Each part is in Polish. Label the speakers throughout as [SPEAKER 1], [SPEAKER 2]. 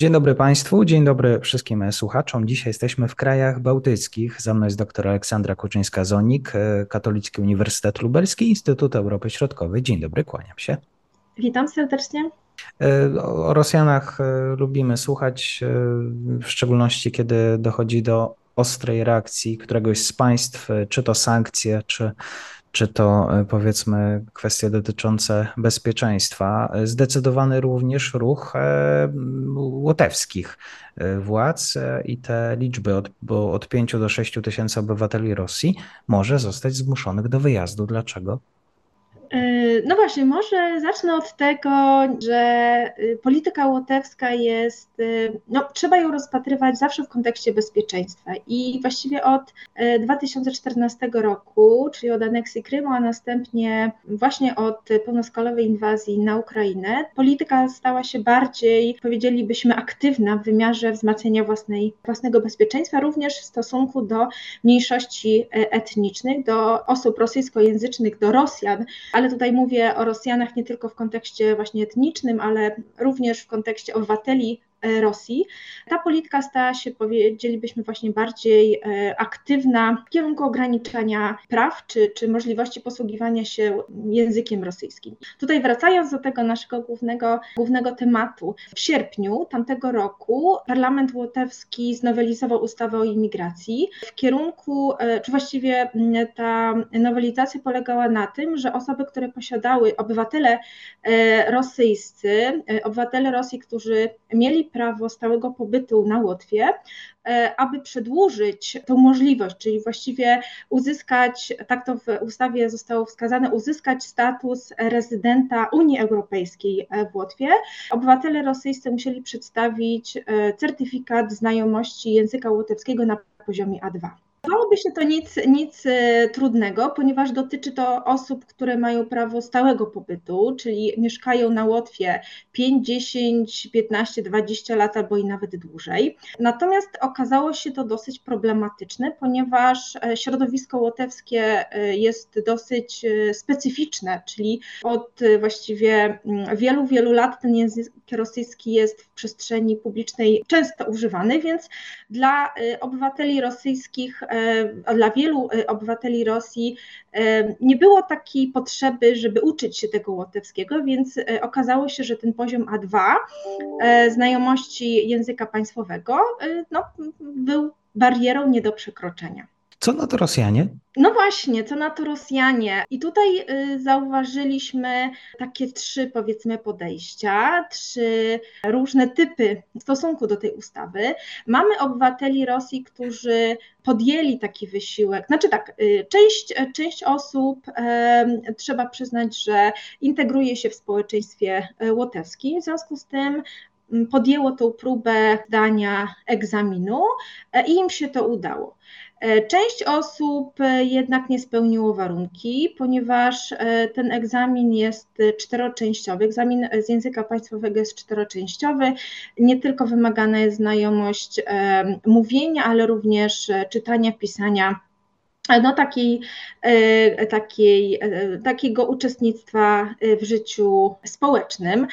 [SPEAKER 1] Dzień dobry Państwu, dzień dobry wszystkim słuchaczom. Dzisiaj jesteśmy w krajach bałtyckich. Za mną jest dr Aleksandra Kuczyńska-Zonik, e, Katolicki Uniwersytet Lubelski, Instytut Europy Środkowej. Dzień dobry, kłaniam się.
[SPEAKER 2] Witam serdecznie.
[SPEAKER 1] E, o Rosjanach e, lubimy słuchać, w szczególności kiedy dochodzi do ostrej reakcji któregoś z państw, czy to sankcje, czy czy to e, powiedzmy kwestie dotyczące bezpieczeństwa, zdecydowany również ruch e, łotewskich e, władz i te liczby od, bo od 5 do 6 tysięcy obywateli Rosji może zostać zmuszonych do wyjazdu. Dlaczego?
[SPEAKER 2] Y, no właśnie, może zacznę od tego, że y, polityka łotewska jest, y, no trzeba ją rozpatrywać zawsze w kontekście bezpieczeństwa. I właściwie od 2014 roku, czyli od aneksji Krymu, a następnie właśnie od pełnoskalowej inwazji na Ukrainę, polityka stała się bardziej, powiedzielibyśmy, aktywna w wymiarze wzmacniania własnej, własnego bezpieczeństwa, również w stosunku do mniejszości etnicznych, do osób rosyjskojęzycznych, do Rosjan, ale tutaj mówię o Rosjanach nie tylko w kontekście właśnie etnicznym, ale również w kontekście obywateli Rosji. Ta polityka stała się, powiedzielibyśmy, właśnie bardziej e, aktywna w kierunku ograniczania praw czy, czy możliwości posługiwania się językiem rosyjskim. Tutaj wracając do tego naszego głównego, głównego tematu, w sierpniu tamtego roku Parlament Łotewski znowelizował ustawę o imigracji w kierunku, e, czy właściwie ta nowelizacja polegała na tym, że osoby, które posiadały obywatele rosyjscy, obywatele Rosji, którzy mieli prawo stałego pobytu na Łotwie, e, aby przedłużyć tą możliwość, czyli właściwie uzyskać, tak to w ustawie zostało wskazane, uzyskać status rezydenta Unii Europejskiej w Łotwie. Obywatele rosyjscy musieli przedstawić e, certyfikat znajomości języka łotewskiego na poziomie A2. Wydawałoby się to nic, nic e, trudnego, ponieważ dotyczy to osób, które mają prawo stałego pobytu, czyli mieszkają na Łotwie 5, 10, 15, 20 lat albo i nawet dłużej. Natomiast okazało się to dosyć problematyczne, ponieważ e, środowisko łotewskie e, jest dosyć specyficzne, czyli od właściwie mm, wielu, wielu lat ten język rosyjski jest w przestrzeni publicznej często używany, więc dla obywateli rosyjskich dla wielu e, obywateli Rosji e, nie było takiej potrzeby, żeby uczyć się tego łotewskiego, więc okazało się, że ten poziom A2 znajomości języka państwowego no, był barierą nie do przekroczenia.
[SPEAKER 1] Co na to Rosjanie?
[SPEAKER 2] No właśnie, co na to Rosjanie? I tutaj y, zauważyliśmy takie trzy, powiedzmy, podejścia, trzy różne typy w stosunku do tej ustawy. Mamy obywateli Rosji, którzy podjęli taki wysiłek. Znaczy tak, y, część, część osób, trzeba przyznać, że integruje się w społeczeństwie y, łotewskim, w związku z tym podjęło tą próbę zdania egzaminu i im się to udało. E, część osób e, jednak nie spełniło warunki, ponieważ e, ten egzamin jest czteroczęściowy. Egzamin z języka państwowego jest czteroczęściowy. Nie tylko wymagana jest znajomość mówienia, ale również czytania, pisania no, takiej, takiej, takiego uczestnictwa w życiu społecznym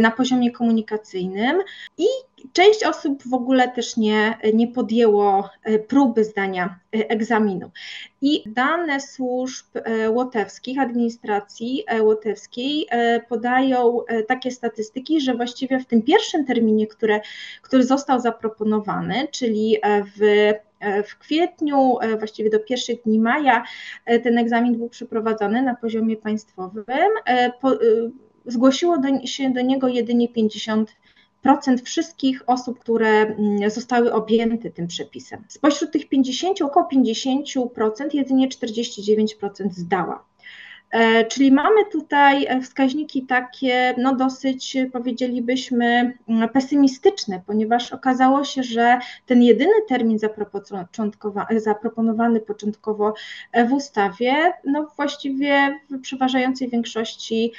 [SPEAKER 2] na poziomie komunikacyjnym i Część osób w ogóle też nie, nie podjęło e, próby zdania e, egzaminu. I dane służb e, łotewskich, administracji łotewskiej podają takie statystyki, że właściwie w tym pierwszym terminie, które, który został zaproponowany, czyli w w kwietniu, właściwie do pierwszych dni maja, ten egzamin był przeprowadzony na poziomie państwowym. Zgłosiło do, się do niego jedynie 50 procent wszystkich osób, które mm, zostały objęte tym przepisem. Spośród tych 50, około 50% jedynie 49% zdała. E, czyli mamy tutaj wskaźniki takie, no dosyć powiedzielibyśmy mm, pesymistyczne, ponieważ okazało się, że ten jedyny termin zaproponowany początkowo w ustawie, no właściwie w przeważającej większości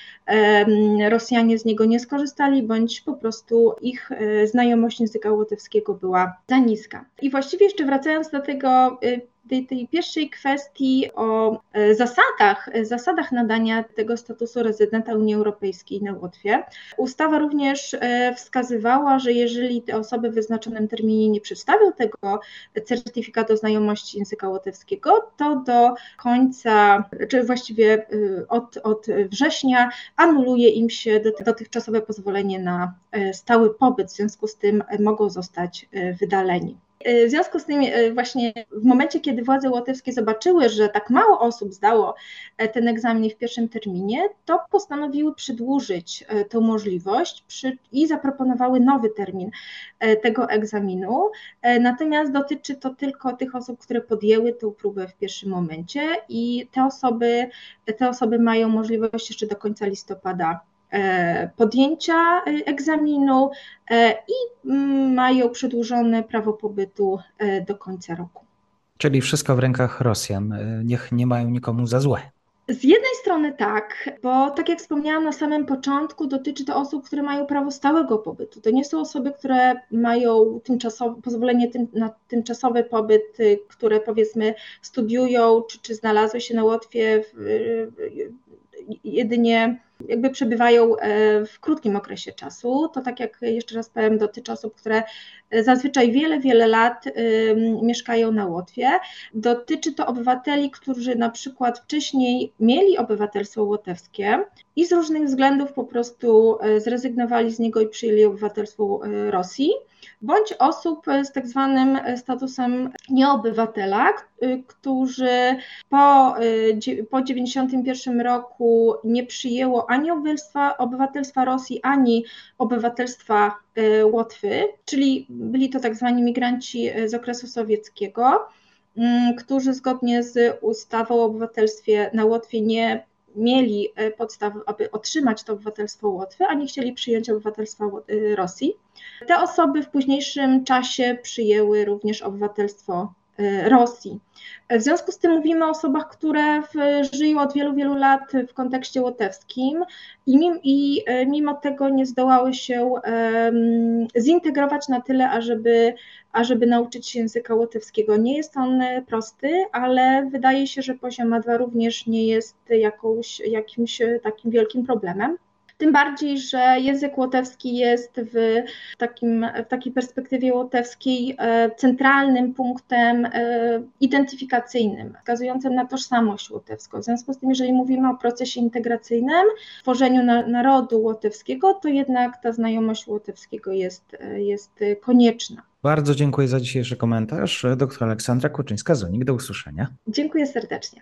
[SPEAKER 2] Rosjanie z niego nie skorzystali, bądź po prostu ich e, znajomość języka łotewskiego była za niska. I właściwie jeszcze wracając do tego y, tej, tej pierwszej kwestii o e, zasadach, e, zasadach nadania tego statusu rezydenta Unii Europejskiej na Łotwie. Ustawa również e, wskazywała, że jeżeli te osoby w wyznaczonym terminie nie przedstawią tego certyfikatu znajomości języka łotewskiego, to do końca, czy właściwie od, od września anuluje im się dotychczasowe pozwolenie na stały pobyt, w związku z tym mogą zostać wydaleni. W związku z tym e, właśnie w momencie, kiedy władze łotewskie zobaczyły, że tak mało osób zdało e, ten egzamin w pierwszym terminie, to postanowiły przedłużyć e, tę możliwość i zaproponowały nowy termin tego egzaminu. Natomiast dotyczy to tylko tych osób, które podjęły tę próbę w pierwszym momencie i te osoby, te osoby mają możliwość jeszcze do końca listopada E, podjęcia e, egzaminu e, i mm, mają przedłużone prawo pobytu do końca roku.
[SPEAKER 1] Czyli wszystko w rękach Rosjan. Niech nie mają nikomu za złe.
[SPEAKER 2] Z jednej strony tak, bo tak jak wspomniałam na samym początku, dotyczy to osób, które mają prawo stałego pobytu. To nie są osoby, które mają tymczasowe, pozwolenie tym, na tymczasowy pobyt, y, które powiedzmy studiują, czy, czy znalazły się na Łotwie w, jedynie jakby przebywają e, w krótkim okresie czasu. To tak jak jeszcze raz powiem, dotyczy osób, które zazwyczaj wiele, wiele lat mieszkają na Łotwie. Dotyczy to obywateli, którzy na przykład wcześniej mieli obywatelstwo łotewskie i z różnych względów po prostu e, zrezygnowali z niego i przyjęli obywatelstwo e, Rosji bądź osób z tak zwanym statusem nieobywatela, którzy po, po 91 roku nie przyjęło ani obywatelstwa, obywatelstwa Rosji, ani obywatelstwa e, Łotwy, czyli byli to tak zwani migranci z okresu sowieckiego, mm, którzy zgodnie z ustawą o obywatelstwie na Łotwie nie mieli e, podstaw, aby otrzymać to obywatelstwo Łotwy, a nie chcieli przyjąć obywatelstwa Rosji. Te osoby w późniejszym czasie przyjęły również obywatelstwo Rosji. W związku z tym mówimy o osobach, które w, żyją od wielu, wielu lat w kontekście łotewskim i, mim, i mimo tego nie zdołały się um, zintegrować na tyle, ażeby, ażeby nauczyć się języka łotewskiego. Nie jest on prosty, ale wydaje się, że poziom A2 również nie jest jakąś, jakimś takim wielkim problemem. Tym bardziej, że język łotewski jest w, takim, w takiej perspektywie łotewskiej e, centralnym punktem e, identyfikacyjnym, wskazującym na tożsamość łotewską. W związku z tym, jeżeli mówimy o procesie integracyjnym, tworzeniu narodu łotewskiego, to jednak ta znajomość łotewskiego jest, e, jest konieczna.
[SPEAKER 1] Bardzo dziękuję za dzisiejszy komentarz. Doktor Aleksandra Kuczyńska-Zonik, do usłyszenia.
[SPEAKER 2] Dziękuję serdecznie.